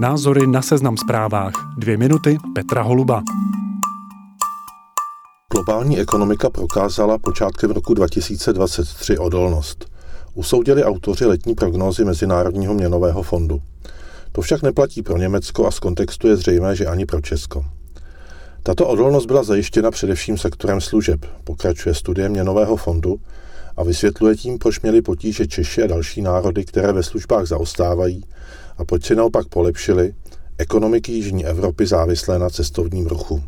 Názory na seznam zprávách. Dvě minuty Petra Holuba. Globální ekonomika prokázala počátkem roku 2023 odolnost. Usoudili autoři letní prognózy Mezinárodního měnového fondu. To však neplatí pro Německo a z kontextu je zřejmé, že ani pro Česko. Tato odolnost byla zajištěna především sektorem služeb, pokračuje studie Měnového fondu a vysvětluje tím, proč měli potíže Češi a další národy, které ve službách zaostávají a proč si naopak polepšili ekonomiky Jižní Evropy závislé na cestovním ruchu.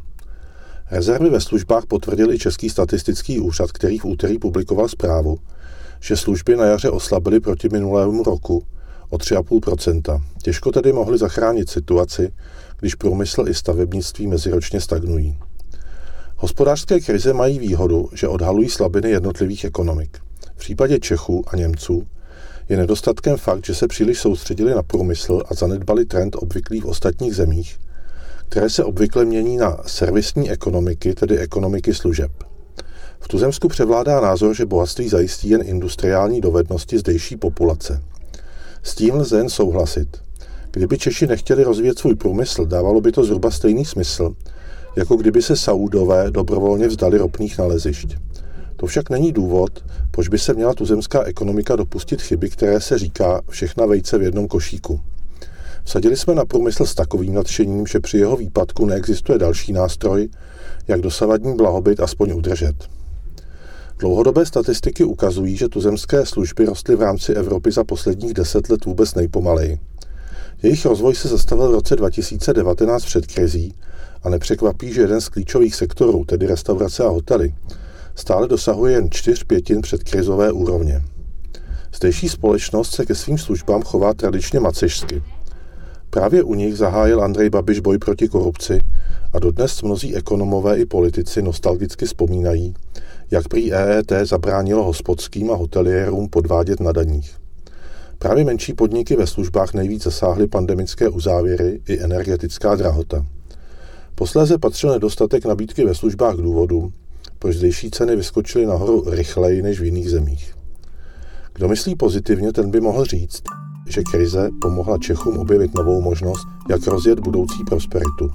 Rezervy ve službách potvrdil i Český statistický úřad, který v úterý publikoval zprávu, že služby na jaře oslabily proti minulému roku o 3,5% Těžko tedy mohli zachránit situaci, když průmysl i stavebnictví meziročně stagnují. Hospodářské krize mají výhodu, že odhalují slabiny jednotlivých ekonomik. V případě Čechů a Němců je nedostatkem fakt, že se příliš soustředili na průmysl a zanedbali trend obvyklý v ostatních zemích, které se obvykle mění na servisní ekonomiky, tedy ekonomiky služeb. V Tuzemsku převládá názor, že bohatství zajistí jen industriální dovednosti zdejší populace. S tím lze jen souhlasit. Kdyby Češi nechtěli rozvíjet svůj průmysl, dávalo by to zhruba stejný smysl, jako kdyby se Saudové dobrovolně vzdali ropných nalezišť. To však není důvod, proč by se měla tuzemská ekonomika dopustit chyby, které se říká všechna vejce v jednom košíku. Vsadili jsme na průmysl s takovým nadšením, že při jeho výpadku neexistuje další nástroj, jak dosavadní blahobyt aspoň udržet. Dlouhodobé statistiky ukazují, že tuzemské služby rostly v rámci Evropy za posledních deset let vůbec nejpomaleji. Jejich rozvoj se zastavil v roce 2019 před krizí a nepřekvapí, že jeden z klíčových sektorů, tedy restaurace a hotely, stále dosahuje jen čtyř pětin před krizové úrovně. Zdejší společnost se ke svým službám chová tradičně macežsky. Právě u nich zahájil Andrej Babiš boj proti korupci a dodnes mnozí ekonomové i politici nostalgicky vzpomínají, jak prý EET zabránilo hospodským a hoteliérům podvádět na daních. Právě menší podniky ve službách nejvíc zasáhly pandemické uzávěry i energetická drahota. Posléze patřil nedostatek nabídky ve službách k důvodu, proč zdejší ceny vyskočily nahoru rychleji než v jiných zemích. Kdo myslí pozitivně, ten by mohl říct, že krize pomohla Čechům objevit novou možnost, jak rozjet budoucí prosperitu.